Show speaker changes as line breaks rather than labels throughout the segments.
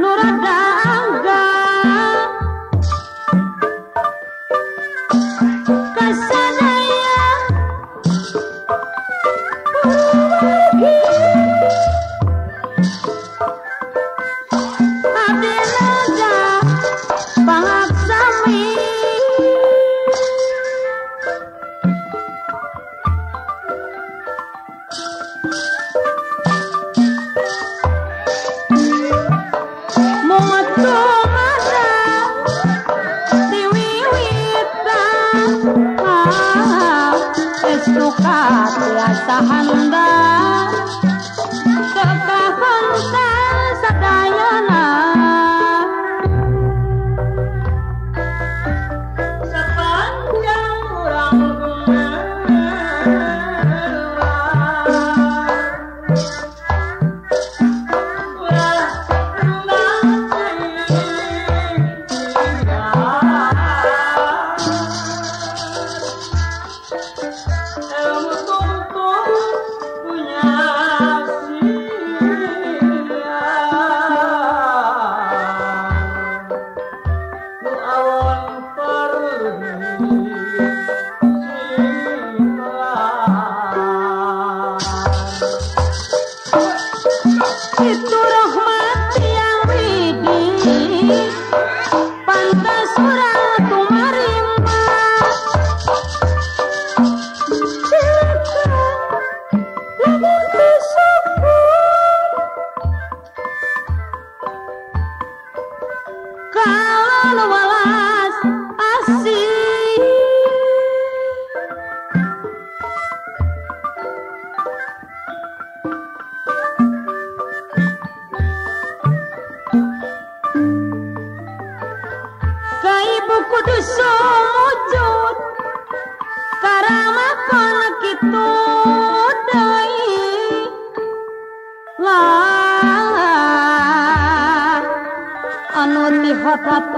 Nurada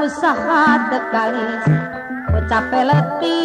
usaha tekang ucap leti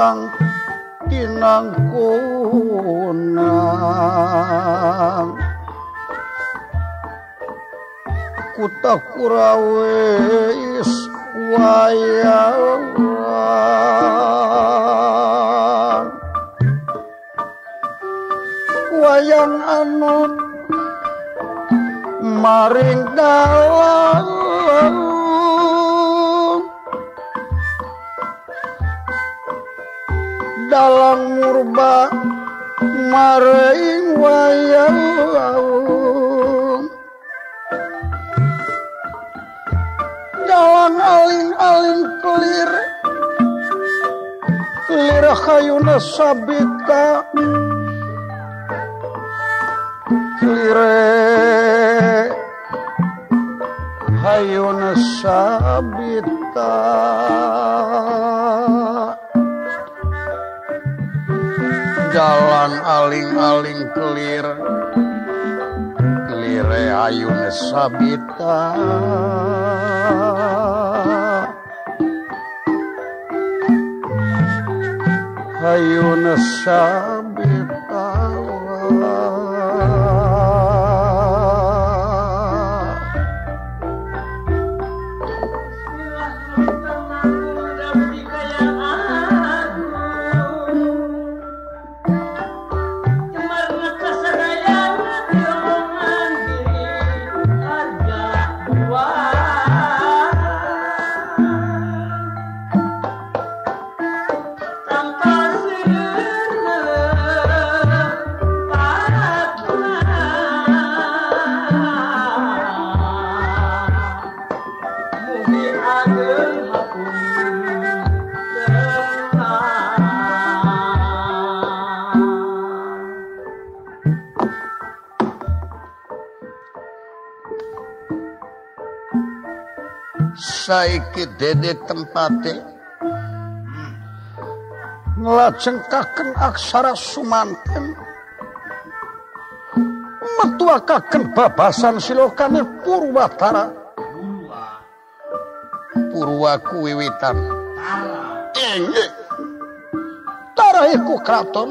kang tinangkunang kuta kurawe is wayang wayang anut maring dalan dalam murba maring wayang dalam aling-aling kelir kelir hayuna sabita. Kelire hayuna sabita jalan aling-aling kelir. Kelire Ayun Sabita Ayun Sabita saiki dede tempate nglajengkaken aksara sumanten metuakaken babasan silokane Purwatara. Purwaku wiwitan inggih Tara iku kraton.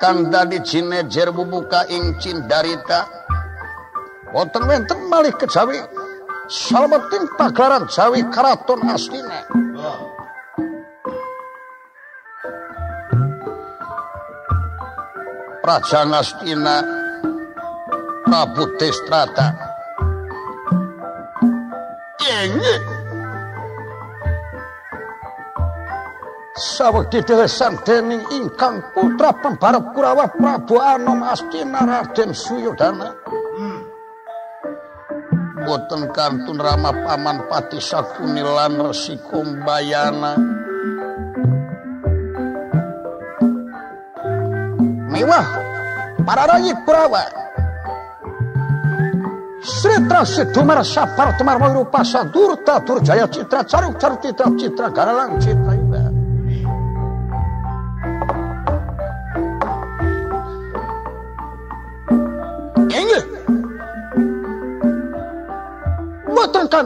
Kang dadi jinejer bubuka ing Cindarita wonten wenten malih kejawi salebeting pagelaran Jawi Karaton Astina. Praja Astina Prabu Destrata. Inggih. Sawegdi dewesan dening ingkang putra pembarep Kurawa Prabu Anom Astina Raden Suyodana. boten kantun Rama Paman Pati Sakunilan Rekombayana mewah para Rayi Prawa Sritrasidumar Sapar Tumar Moyru Pasa Durta Durjaya Citra Caruk Cartita Citra Garalang Citra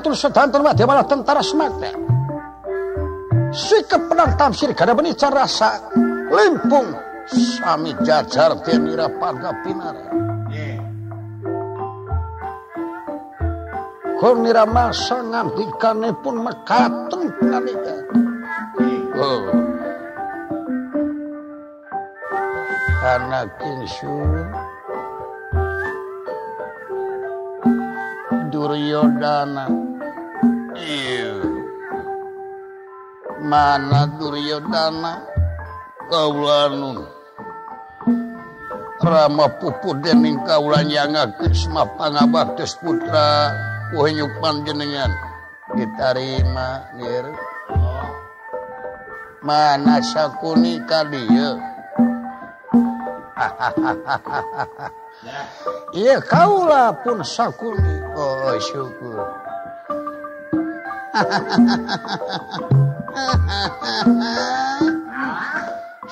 सिद्धान्तहरू माध्यमबाट tentara रसमाग्न sikap penantang syirik ada benica rasa. Limpung. Sami jajar tenira parga pinara iya. Kornira masa ngabdikane pun mekaten nalika iya. oh. anak Duryodana mana Duryodana kaun Rama puput dening kaulan yang Krisma pangabaktis putra kuhenyuk panjenengan ditarima nir. Mana sakuni kadieu hahaha iya kaulah pun sakuni. Oh syukur.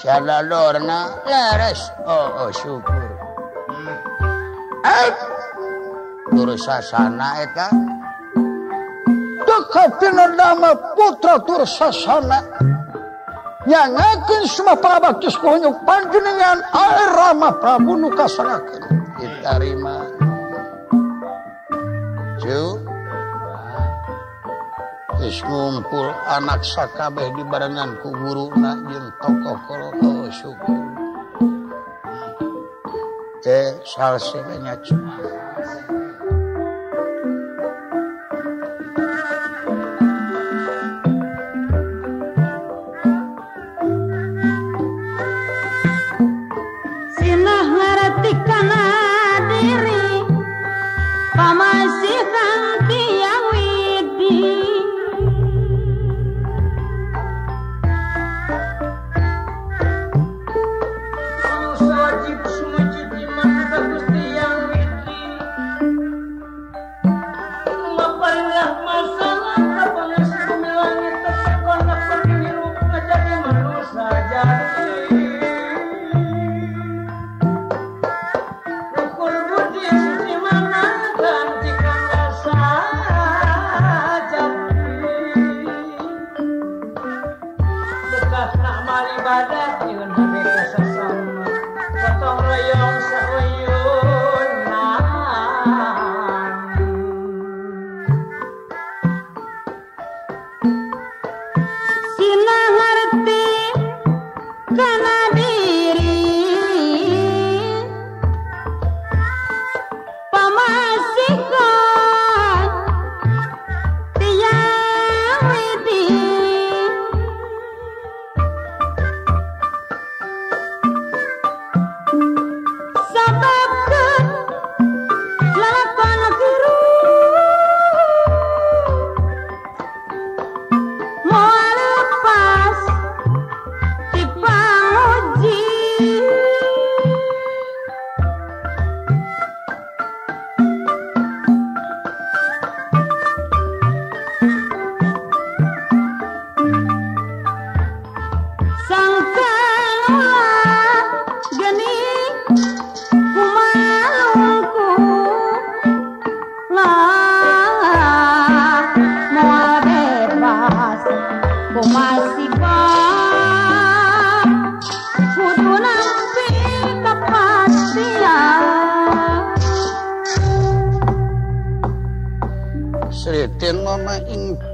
Syadadorna leres. Oh, oh syukur. Eh, tur sasana eta. Dekatina nama putra tur sasana. Yang ngakin semua pengabakti sekolahnya panjenengan air ramah Prabu Nuka sangakin. Diterima. Cuk. ngumpul anak sakabeh di barengan ku guru najjung tokoh kolo syukur. eh salsenya cuma
sinah ngerti kana diri
pamasih kang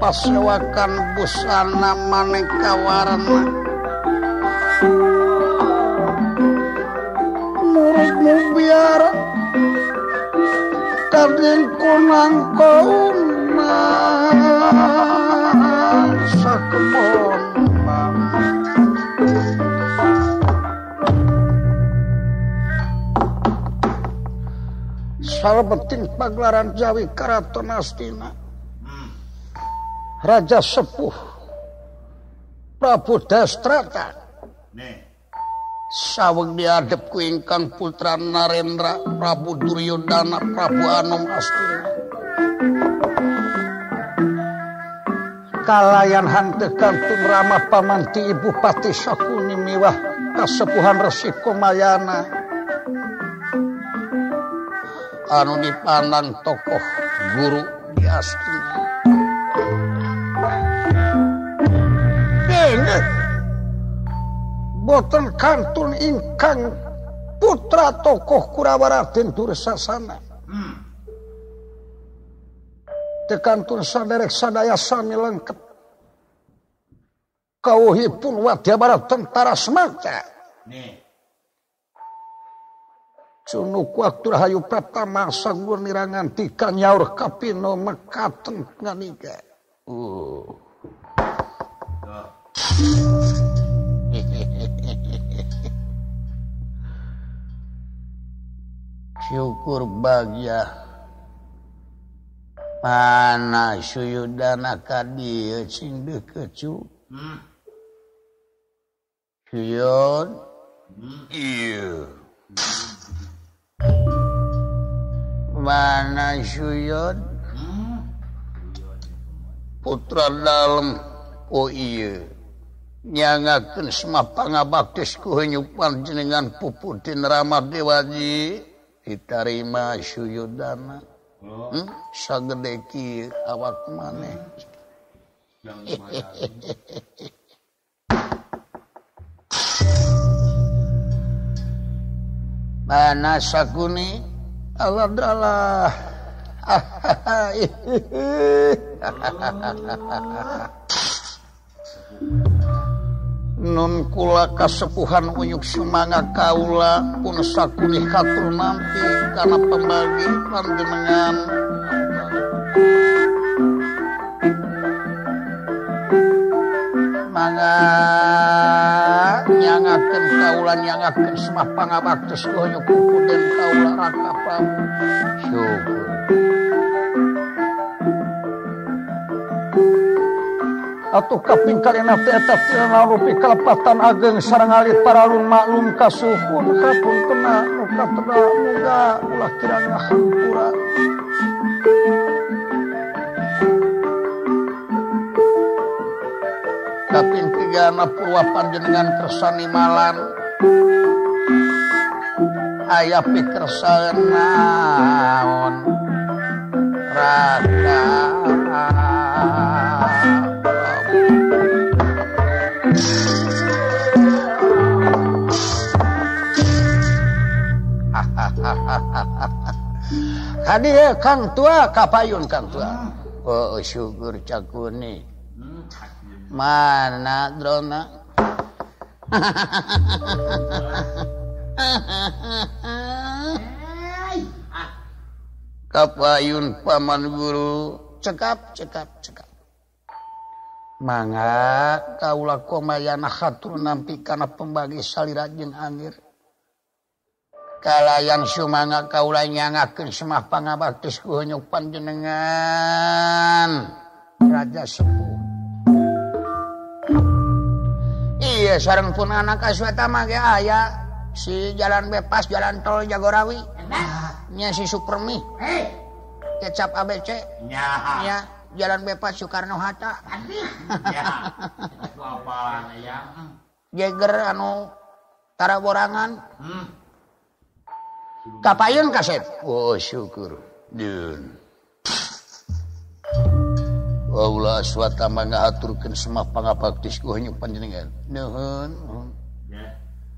pasewakan busana maneka warna muridmu biar kadang kunang kunang sakepon Salah penting pagelaran Jawi Karaton Astina. Raja Sepuh. Prabu Dastrata. Sawweg diadepku ingkang putra Narendra Prabu Duryudana Prabu Anom Astina. Kalayan hante kantun ramah pamanti ibu pati sakuni miwah kasepuhan resiko mayana anu dipandang tokoh guru di Astina. Boten kantun ingkang putra tokoh Kurawaraden Dursasana tekantun saderek sadaya sami lengkap kauhipun wadya barat tentara semata Sunuk waktu rahayu pratama sanggur nirangan tika nyaur kapino mekaten nganika. Uh. syukur bagiah panas suyudana kadir sing dekecu hmm. suyud? Hmm. Iya. Mana suyud? Hmm. Putra dalam. Ku iya. Nyangakeun semua pangabaktis ku henyu panjenengan puputin ramah dewaji. ditarima suyudana. Hmm? sagedeki awak maneh mana sakuni Allah dalah hahaha nunkula kasepuhan Unyuk Sumanga Kaula punsa kunih katur mampi karena pembagi panjenengan. Mangga nyangakeun kaula nyangakeun semah pangabaktos Unyuk Kuku dan kaula rakapan syukur. Atuh kaping kalinata rupi kalepatan ageng sarang alit paralun maklum kasukun kapun kena muka tera muda ulah kiranya hampura. Kaping tiga na purwa panjenengan kersani malam ayah pikir naon raka. tadi eh, Kang tua kapayun Kang tua. Oh, syukur cakuni mana drona? Kapayun paman guru. Cekap cekap cekap. Mangga kaulah komayana hatur nampi kana pembagi salirajin angir. kalayan Sumanga kaulanya nyangakeun semah pangabaktis ku kunyuk panjenengan Raja Sepuh Iya sareng pun anak aswata mah ge aya si jalan bebas jalan tol Jagorawi. Nya si Supermi. Kecap ABC.
Nya.
Nya jalan bebas Soekarno Hatta.
Nya. Itu apaan ya?
Jeger anu tara borangan.
Hmm.
Kapain kaset. Oh syukur. Dun. Waula aswata mangahaturkeun semah pangabaktis ku hanya panjenengan. Nuhun.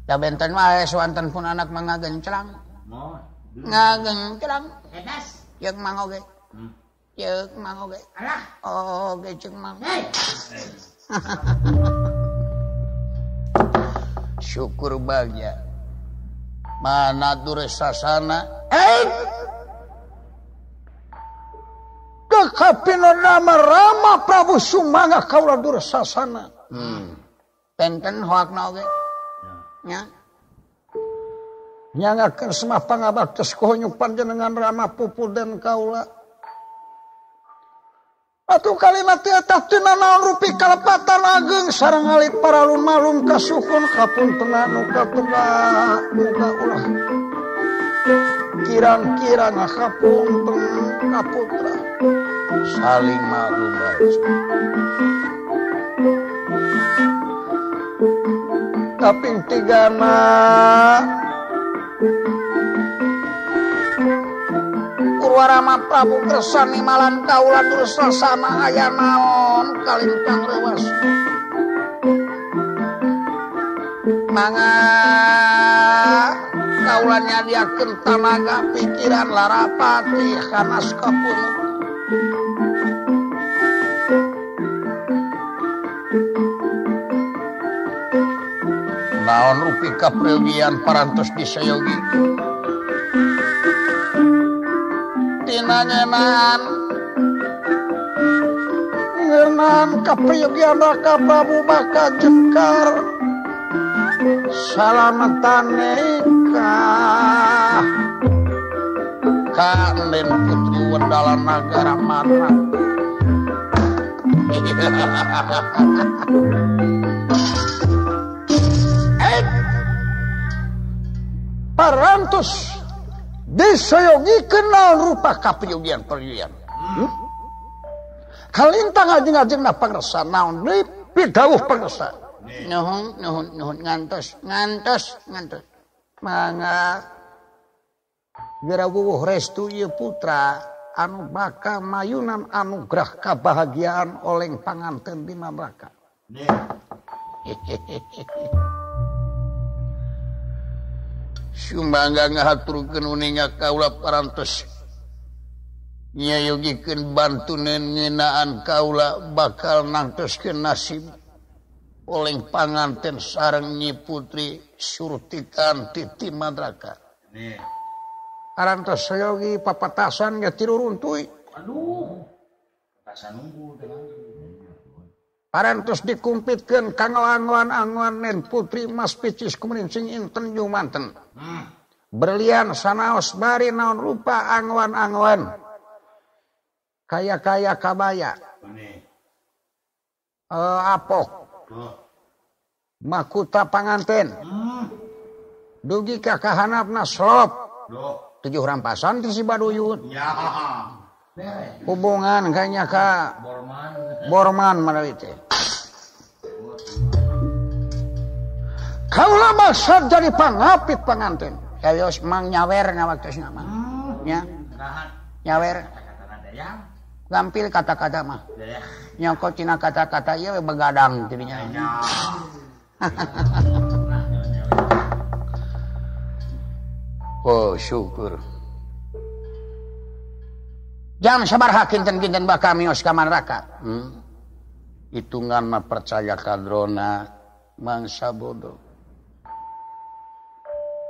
Da benten mah swanten pun anak mangageng celang.
Ngageng
celang.
Edas.
Jeung mang oge. Jeung mang oge.
Alah.
Oge jeung mang. Syukur bahagia. mana duresasana eh? nama Rama Prabu Sumanga kaula duresasana hmm. tenten hoakna oge
nya
nya ngakeun semah pangabaktos kohonyuk panjenengan Rama pupuden kaula. Atuh kalimat teh teu naon rupi kalepatan ageng. Sareng alit paralun malum kasukun kapun tenanuka muka ulah. Kirang-kira ngakapun kaputra saling malum tapi tiga na Purwarama Prabu Kersani Malan Kaula Dursasana aya naon kalintang rewas Mangga kaula nyadiakeun tanaga pikiran larapati kanas kapun. Naon rupi kapregian parantos disayogi panyemaan Ngernam kapayugyan raka Prabu baka jekar. Salamatan nikah. Kalian putri wendala negara mana Parantus! disoyogi kenal rupa kapiyudian perjudian hmm? kalintang ajeng ajeng na pangresa naon deui pidawuh pangresa nuhun nuhun nuhun ngantos ngantos ngantos mangga gerawuh restu ieu putra anu bakal mayunan anugerah kebahagiaan oleh panganten di neraka. Hehehe. Sumangga ngahaturkeun uninga kaula parantos nyayogikeun bantunen ngeunaan kaula bakal nangtoskeun nasib oleh panganten sareng Nyi Putri Surti kanthi timadraka. Arantos sayogi papatasan nya tiru runtuy.
Aduh. Pasan unggul
parantos dikumpitkan kangoan-anguanin putri mas picis kemudian sing inten jumanten.
Hmm.
berlian sanaos bari naon rupa anguan-anguan kaya-kaya kabaya.
Uh,
eh, apok
oh.
makuta panganten.
Hmm.
dugi ka kahanapna slop. Tujuh rampasan di si baduyun.
Ya.
hubungan kayaknya Ka
Borman
mana itu? Kaulah maksud dari pangapit pangantin kayos mang nyawer na waktu nama
nya
nyawer. Gampil kata-kata mah. Nyoko cina kata-kata iya begadang
jadinya
oh syukur. jam sabarha kinten-kinten bakal mios ka neraka hmm. hitungan mah percaya kadrona mangsa bodoh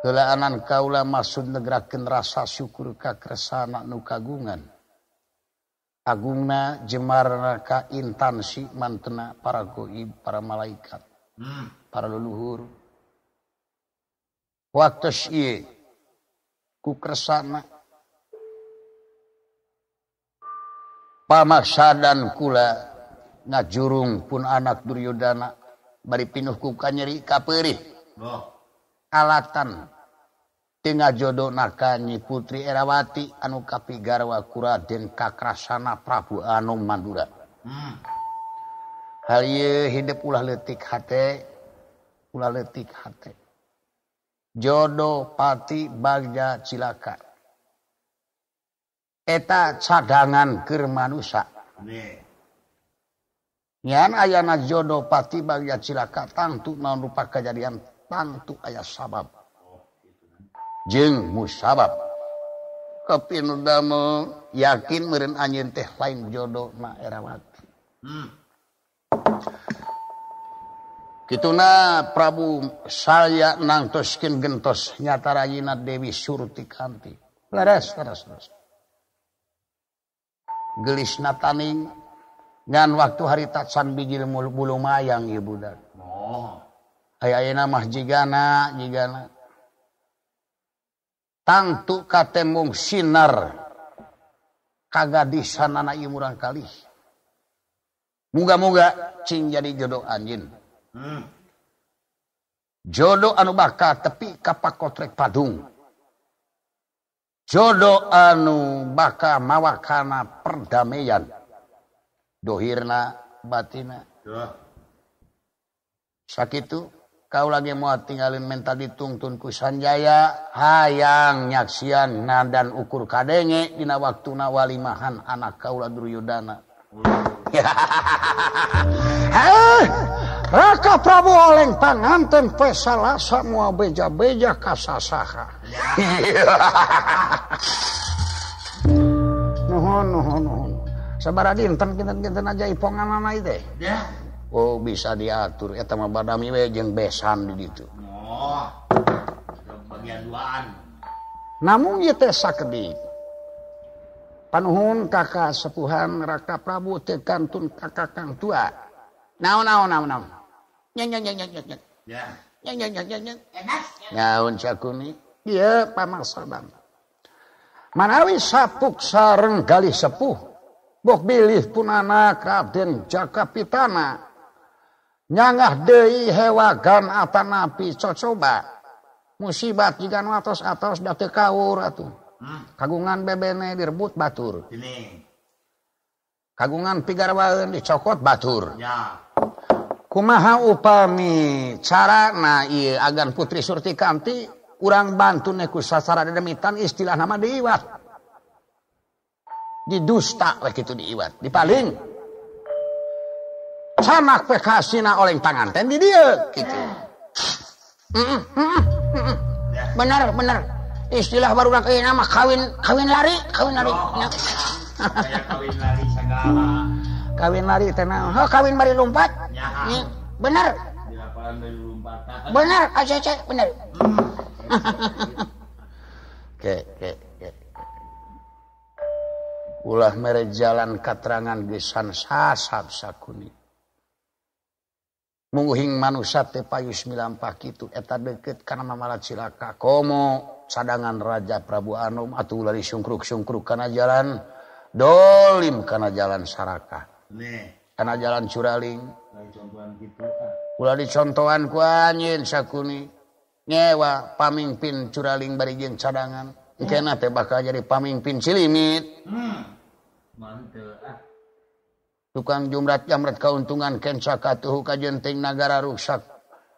kelaanan kaula maksud negerakan rasa syukur ka kresana nu kagungan agungna jemarna ka intansi mantena para goib para malaikat
hmm.
para leluhur waktu ieu ku kresana pamaksadan kula ngajurung pun anak Duryodana bari pinuh ku kanyeri kaperih
oh.
alatan tengah jodoh nakanyi putri Erawati anu kapigarwa kuraden kakrasana Prabu Anu mandura
hmm.
hal hidup ulah letik hate ulah letik hate. Jodoh pati bagja cilaka. eta cadangan
Kirmanusa
nyan ayana jodoh pati bagi cilaka tangtu naon rupa kejadian tangtu aya sabab jeng musabab kepinu damu yakin meren anjing teh lain jodoh na erawati
hmm.
Kituna Prabu saya nangtoskin gentos nyata rayina Dewi Surti Kanti. Leres, leres, leres. gelis nataning ngan waktu hari taksan bigil bulu mayang ieu budak.
Oh.
Aya ayeuna mah jigana, jigana. Tangtu katembung sinar kagadisan anak ieu murang kalih. Muga-muga cing jadi jodoh anjin.
Hmm.
Jodoh anu bakal tepi kapakotrek padung. jodoh anu bakal mawakana perdamaian. Dohirna batina. Sakit kau lagi mau tinggalin mental ditungtun ku Sanjaya hayang nyaksian nadan ukur kadenge dina waktu nawalimahan anak kaula Duryodana haha Raka Prabu oleng panganten pe salasa mua beja-beja kasasaha. nuhun nuhun nuhun. Sabara dinten kinten-kinten aja iponganana ieu itu
ya
Oh bisa diatur eta mah badami we jeung besan di ditu.
Oh. Bagian duaan.
Namun ieu teh sakedik. Panuhun kakak sepuhan Raka Prabu teh kantun kakak kang tua. Naon naon naon naon. manawi sapuk sareng kali sepuh. Bok bilih punana Raden Jaka Pitana nyangah deui hewagan atanapi cocoba. Musibat jika atas atas datu kaur atuh.
Hmm.
Kagungan bebene direbut batur. Kagungan pigarwaeun dicokot batur.
Ya.
kumaha upami cara na agan Putri surti kanti urang bantu neku sasara demitan istilah nama diiwat. Didusta weh itu diiwat dipaling. Sanak pekasina oleh panganten di dia gitu. Mm -mm, bener bener. Istilah baru nak nama kawin kawin lari kawin lari. Oh, kawin lari segala. kawin mari tenang. Oh, kawin mari lumpat ya. bener bener aja cek bener oke oke ulah mere jalan katerangan gesan sasab sakuni. Mungguhing manusia teh payus milampak itu eta deket karena mamalat silaka komo cadangan raja Prabu Anom atuh lari sungkruk sungkruk karena jalan. Dolim karena jalan saraka. karena jalan curaling pula dicontohan ah. ku kuanyin sakuni. Nyewa pamimpin curaling barijin cadangan. Kena teh bakal jadi pamimpin cilimit. Hmm. Ah. Tukang jumrat jamret keuntungan kenca katuhu kajenting negara rusak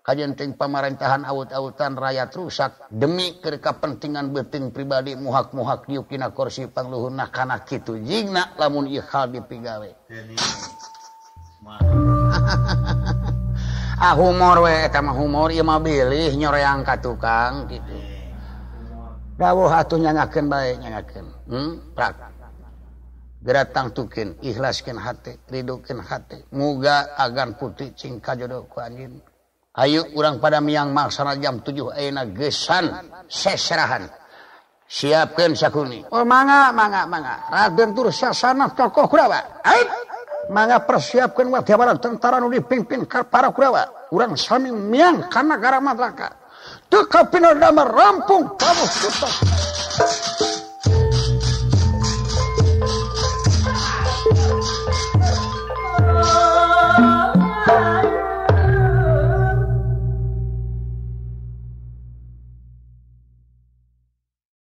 kajenting pamarintahan awut-autan rakyat rusak demi kepentingan beting pribadi muhak-muhak yukina kursi pangluhun nah kana kitu. Jigna lamun ikhal dipigawe. Ah humor we eta mah humor ieu mah bilih nyoreang ka tukang gitu dawuh atuh nyangakeun bae nyangakeun. Hmm? Prak geratang tukin ikhlaskeun hati ridukeun hati muga agan putih cing ka jodoh ku anjeun. Ayo urang pada miang maksana jam 7 ayeuna gesan seserahan. Siapkan sakuni. Oh mangga mangga mangga. Raden tur sasana tokoh Kurawa. Ayo. Mangga persiapkan wadiabaran tentara nu dipimpin para Kurawa. Urang sami miang karena gara madraka. Teu kapina damar rampung kamu tutup.